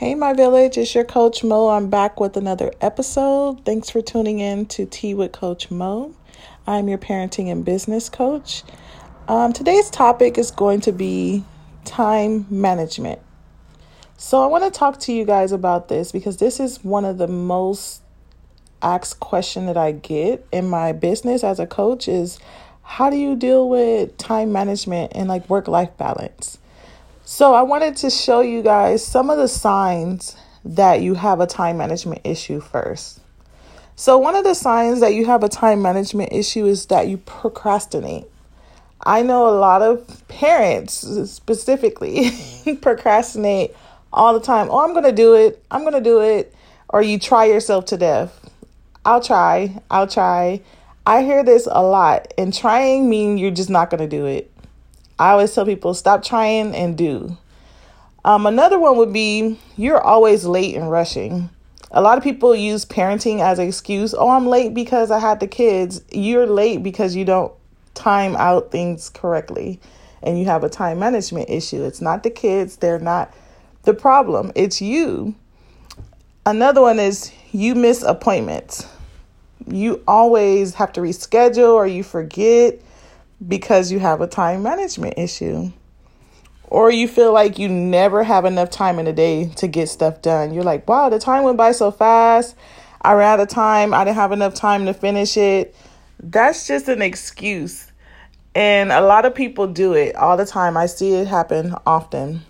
Hey, my village, it's your Coach Mo. I'm back with another episode. Thanks for tuning in to Tea with Coach Mo. I'm your parenting and business coach. Um, today's topic is going to be time management. So, I want to talk to you guys about this because this is one of the most asked question that I get in my business as a coach is how do you deal with time management and like work life balance? So, I wanted to show you guys some of the signs that you have a time management issue first. So, one of the signs that you have a time management issue is that you procrastinate. I know a lot of parents specifically procrastinate all the time. Oh, I'm going to do it. I'm going to do it. Or you try yourself to death. I'll try. I'll try. I hear this a lot. And trying mean you're just not going to do it. I always tell people stop trying and do. Um, another one would be you're always late and rushing. A lot of people use parenting as an excuse. Oh, I'm late because I had the kids. You're late because you don't time out things correctly and you have a time management issue. It's not the kids, they're not the problem, it's you. Another one is you miss appointments. You always have to reschedule or you forget because you have a time management issue. Or you feel like you never have enough time in a day to get stuff done. You're like, wow, the time went by so fast. I ran out of time. I didn't have enough time to finish it. That's just an excuse. And a lot of people do it all the time. I see it happen often.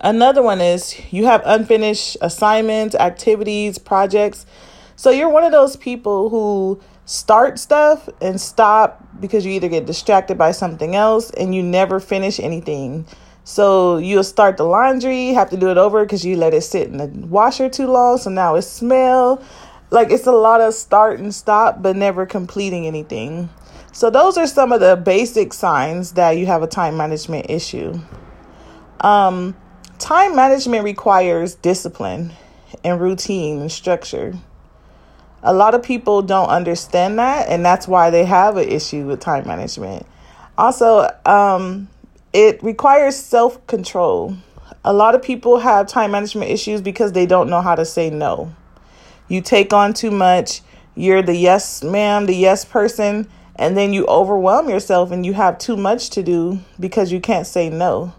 Another one is you have unfinished assignments, activities, projects. So you're one of those people who start stuff and stop because you either get distracted by something else and you never finish anything. So you'll start the laundry, have to do it over because you let it sit in the washer too long, so now it smell. Like it's a lot of start and stop, but never completing anything. So those are some of the basic signs that you have a time management issue. Um, time management requires discipline and routine and structure. A lot of people don't understand that, and that's why they have an issue with time management. Also, um, it requires self control. A lot of people have time management issues because they don't know how to say no. You take on too much, you're the yes ma'am, the yes person, and then you overwhelm yourself and you have too much to do because you can't say no.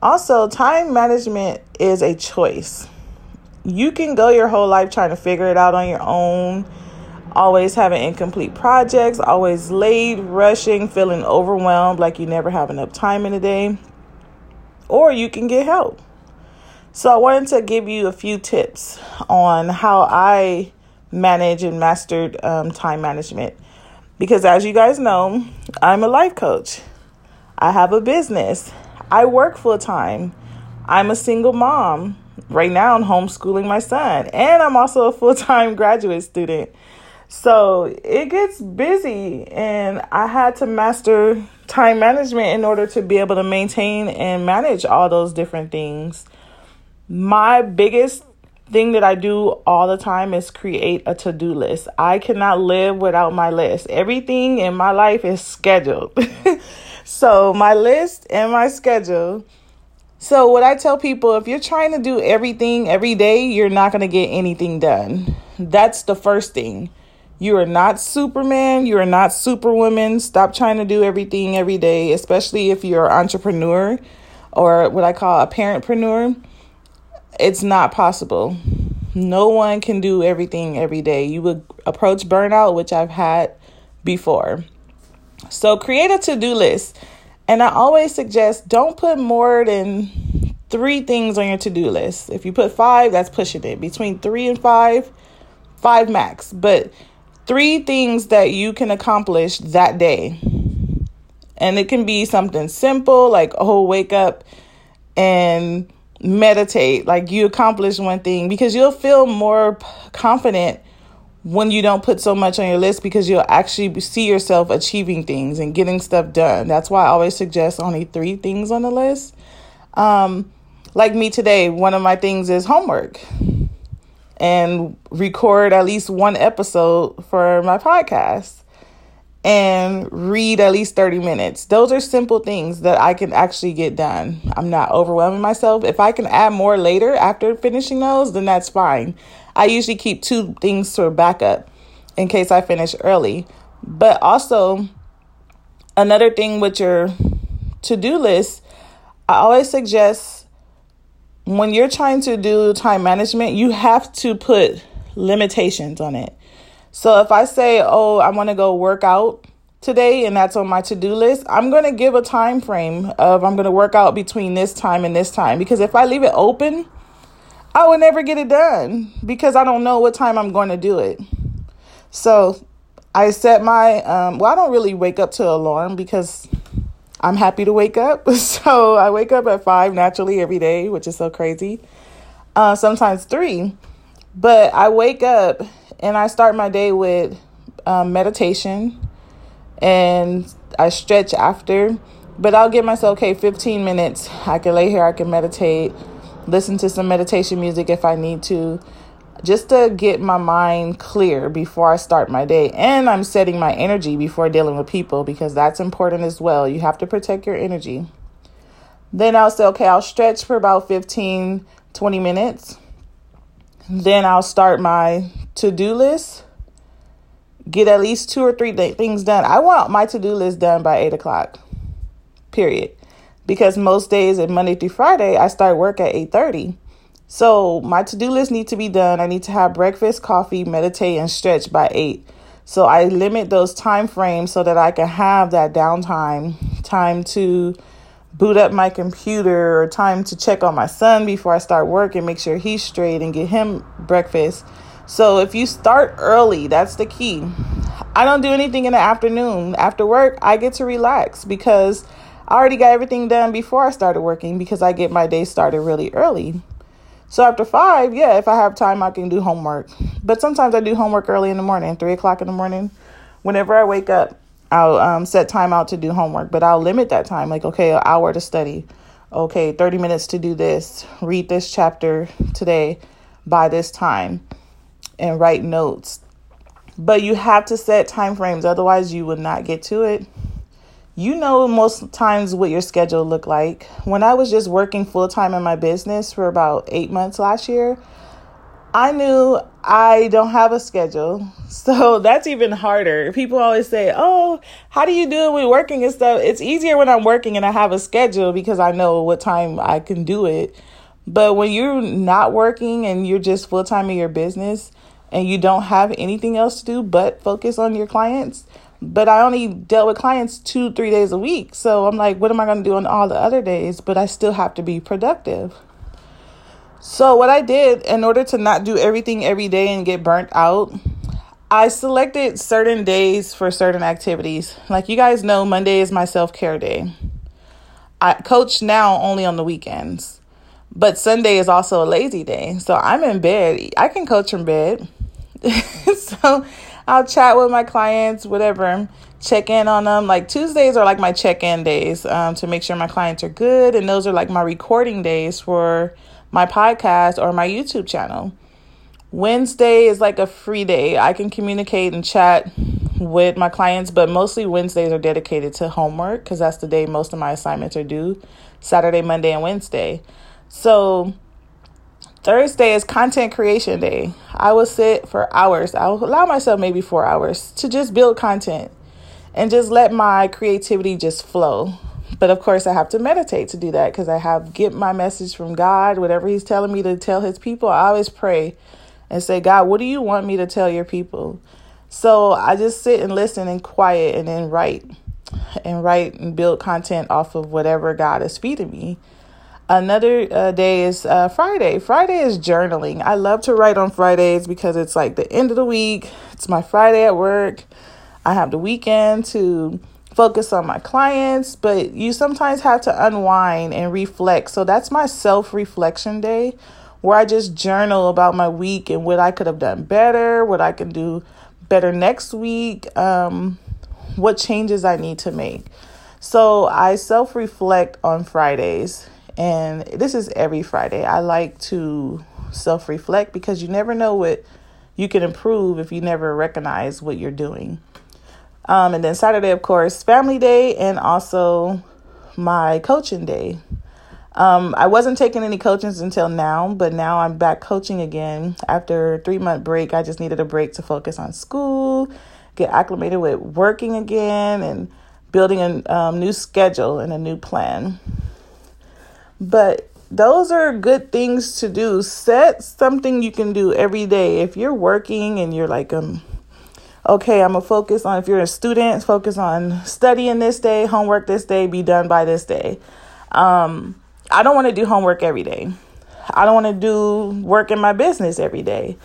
Also, time management is a choice you can go your whole life trying to figure it out on your own, always having incomplete projects, always late, rushing, feeling overwhelmed like you never have enough time in a day, or you can get help. So, I wanted to give you a few tips on how I manage and mastered um, time management. Because, as you guys know, I'm a life coach, I have a business, I work full time, I'm a single mom right now I'm homeschooling my son, and I'm also a full time graduate student. So it gets busy, and I had to master time management in order to be able to maintain and manage all those different things. My biggest thing that I do all the time is create a to do list. I cannot live without my list. Everything in my life is scheduled. so, my list and my schedule so, what I tell people if you're trying to do everything every day, you're not going to get anything done. That's the first thing. You are not Superman. You are not Superwoman. Stop trying to do everything every day, especially if you're an entrepreneur or what I call a parentpreneur. It's not possible. No one can do everything every day. You would approach burnout, which I've had before. So, create a to do list and I always suggest don't put more than three things on your to do list. If you put five, that's pushing it. Between three and five, five max. But three things that you can accomplish that day. And it can be something simple like, oh, wake up and meditate. Like you accomplish one thing because you'll feel more confident when you don't put so much on your list because you'll actually see yourself achieving things and getting stuff done. That's why I always suggest only three things on the list. Um, like me today, one of my things is homework and record at least one episode for my podcast. and read at least 30 minutes. Those are simple things that I can actually get done. I'm not overwhelming myself. If I can add more later after finishing those, then that's fine. I usually keep two things for backup in case I finish early. But also, another thing with your to do list, I always suggest when you're trying to do time management, you have to put limitations on it. So if I say, "Oh, I want to go work out today," and that's on my to-do list, I'm going to give a time frame of I'm going to work out between this time and this time because if I leave it open, I would never get it done because I don't know what time I'm going to do it. So I set my um, well, I don't really wake up to alarm because I'm happy to wake up. So I wake up at five naturally every day, which is so crazy. Uh, sometimes three, but I wake up and I start my day with um, meditation and I stretch after. But I'll give myself, okay, 15 minutes. I can lay here, I can meditate, listen to some meditation music if I need to, just to get my mind clear before I start my day. And I'm setting my energy before dealing with people because that's important as well. You have to protect your energy. Then I'll say, okay, I'll stretch for about 15, 20 minutes. Then I'll start my to do list, get at least two or three th- things done. I want my to do list done by eight o'clock, period. Because most days and Monday through Friday, I start work at 8:30. So my to-do list need to be done. I need to have breakfast, coffee, meditate, and stretch by eight. So I limit those time frames so that I can have that downtime, time to boot up my computer or time to check on my son before I start work and make sure he's straight and get him breakfast. So if you start early, that's the key. I don't do anything in the afternoon. After work, I get to relax because I already got everything done before I started working because I get my day started really early. So after five, yeah, if I have time, I can do homework. But sometimes I do homework early in the morning, three o'clock in the morning. Whenever I wake up, I'll um, set time out to do homework, but I'll limit that time. Like, okay, an hour to study. Okay, 30 minutes to do this. Read this chapter today by this time and write notes. But you have to set time frames, otherwise you will not get to it. You know most times what your schedule look like. When I was just working full time in my business for about 8 months last year, I knew I don't have a schedule. So that's even harder. People always say, Oh, how do you do it with working and stuff? It's easier when I'm working and I have a schedule because I know what time I can do it. But when you're not working and you're just full time in your business, and you don't have anything else to do but focus on your clients. But I only dealt with clients two, three days a week. So I'm like, what am I going to do on all the other days? But I still have to be productive. So, what I did in order to not do everything every day and get burnt out, I selected certain days for certain activities. Like you guys know, Monday is my self care day. I coach now only on the weekends, but Sunday is also a lazy day. So I'm in bed. I can coach from bed. so I'll chat with my clients, whatever, check in on them. Like Tuesdays are like my check in days um, to make sure my clients are good. And those are like my recording days for my podcast or my YouTube channel. Wednesday is like a free day. I can communicate and chat with my clients, but mostly Wednesdays are dedicated to homework because that's the day most of my assignments are due Saturday, Monday, and Wednesday. So Thursday is content creation day. I will sit for hours. I will allow myself maybe four hours to just build content and just let my creativity just flow. But of course, I have to meditate to do that because I have get my message from God, whatever He's telling me to tell His people. I always pray and say, God, what do you want me to tell your people? So I just sit and listen and quiet and then write and write and build content off of whatever God is feeding me. Another uh, day is uh, Friday. Friday is journaling. I love to write on Fridays because it's like the end of the week. It's my Friday at work. I have the weekend to focus on my clients, but you sometimes have to unwind and reflect. So that's my self reflection day where I just journal about my week and what I could have done better, what I can do better next week, um, what changes I need to make. So I self reflect on Fridays and this is every Friday. I like to self reflect because you never know what you can improve if you never recognize what you're doing. Um, and then Saturday, of course, family day and also my coaching day. Um, I wasn't taking any coachings until now, but now I'm back coaching again. After three month break, I just needed a break to focus on school, get acclimated with working again, and building a um, new schedule and a new plan. But those are good things to do. Set something you can do every day. If you're working and you're like, um, okay, I'm gonna focus on, if you're a student, focus on studying this day, homework this day, be done by this day. Um, I don't want to do homework every day. I don't want to do work in my business every day.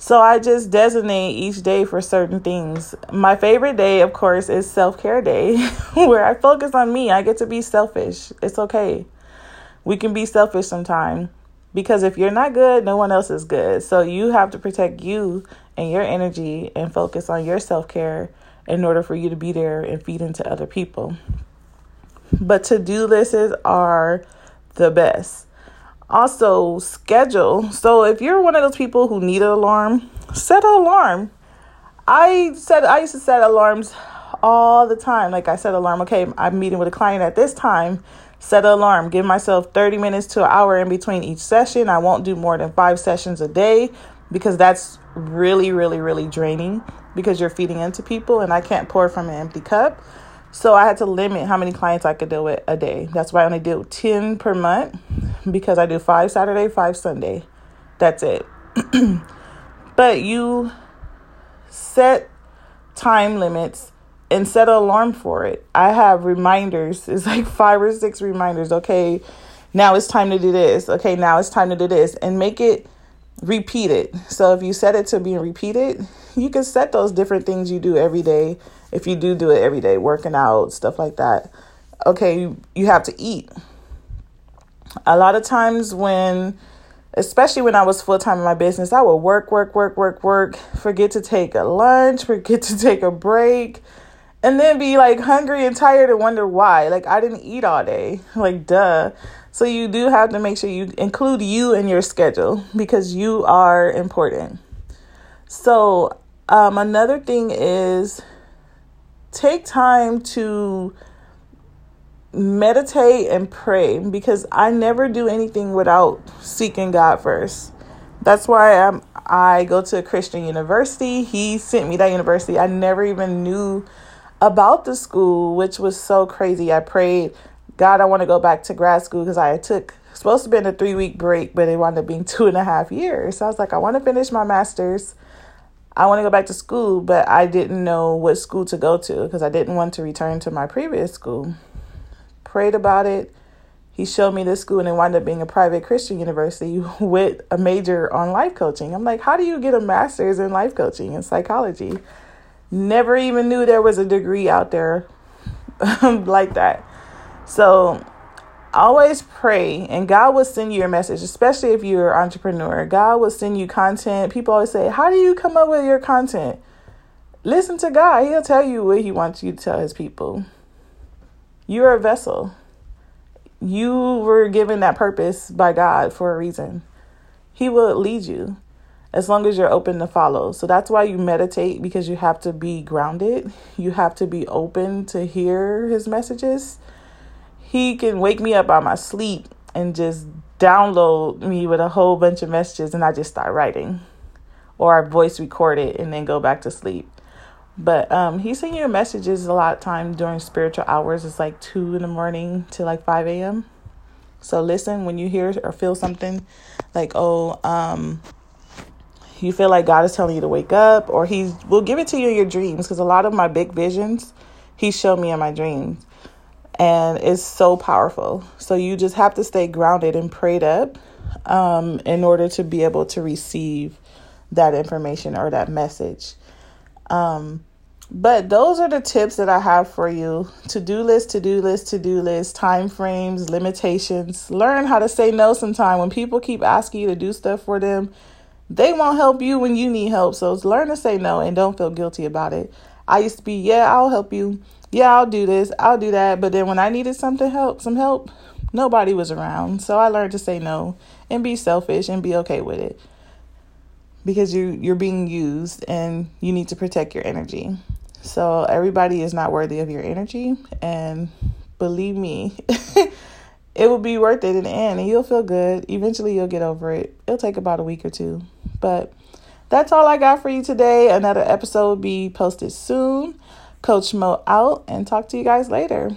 So I just designate each day for certain things. My favorite day, of course, is self care day, where I focus on me. I get to be selfish. It's okay we can be selfish sometimes because if you're not good, no one else is good. So you have to protect you and your energy and focus on your self care in order for you to be there and feed into other people. But to do lists are the best. Also, schedule. So if you're one of those people who need an alarm, set an alarm. I said I used to set alarms all the time. Like I set alarm, okay, I'm meeting with a client at this time Set an alarm. Give myself 30 minutes to an hour in between each session. I won't do more than five sessions a day because that's really, really, really draining because you're feeding into people and I can't pour from an empty cup. So I had to limit how many clients I could deal with a day. That's why I only do 10 per month because I do five Saturday, five Sunday. That's it. but you set time limits and set an alarm for it. I have reminders. It's like five or six reminders. Okay, now it's time to do this. Okay, now it's time to do this. And make it repeated. So if you set it to being repeated, you can set those different things you do every day. If you do do it every day, working out, stuff like that. Okay, you, you have to eat. A lot of times when especially when I was full time in my business, I would work, work, work, work, work, forget to take a lunch, forget to take a break, and then be like hungry and tired and wonder why. Like I didn't eat all day. Like duh. So you do have to make sure you include you in your schedule because you are important. So um, another thing is take time to meditate and pray because I never do anything without seeking God first. That's why I'm I go to a Christian university. He sent me that university. I never even knew about the school, which was so crazy. I prayed, God, I want to go back to grad school because I took supposed to be in a three week break, but it wound up being two and a half years. So I was like, I want to finish my master's. I want to go back to school, but I didn't know what school to go to because I didn't want to return to my previous school. Prayed about it. He showed me this school and it wound up being a private Christian university with a major on life coaching. I'm like, how do you get a master's in life coaching and psychology? Never even knew there was a degree out there like that. So always pray and God will send you your message, especially if you're an entrepreneur. God will send you content. People always say, How do you come up with your content? Listen to God. He'll tell you what He wants you to tell His people. You're a vessel. You were given that purpose by God for a reason. He will lead you as long as you're open to follow. So that's why you meditate because you have to be grounded. You have to be open to hear his messages. He can wake me up out my sleep and just download me with a whole bunch of messages and I just start writing. Or I voice record it and then go back to sleep. But um, he sent you messages a lot of time during spiritual hours. It's like two in the morning to like five a.m. So listen when you hear or feel something like, oh, um, you feel like God is telling you to wake up, or He will give it to you in your dreams. Because a lot of my big visions, He showed me in my dreams. And it's so powerful. So you just have to stay grounded and prayed up um, in order to be able to receive that information or that message. Um, but those are the tips that I have for you to do list, to do list, to do list, time frames, limitations. Learn how to say no sometime. When people keep asking you to do stuff for them, they won't help you when you need help. So learn to say no and don't feel guilty about it. I used to be, yeah, I'll help you. Yeah, I'll do this. I'll do that. But then when I needed something help, some help, nobody was around. So I learned to say no and be selfish and be okay with it. Because you you're being used and you need to protect your energy. So everybody is not worthy of your energy. And believe me, it will be worth it in the end and you'll feel good. Eventually, you'll get over it. It'll take about a week or two. But that's all I got for you today. Another episode will be posted soon. Coach Mo out and talk to you guys later.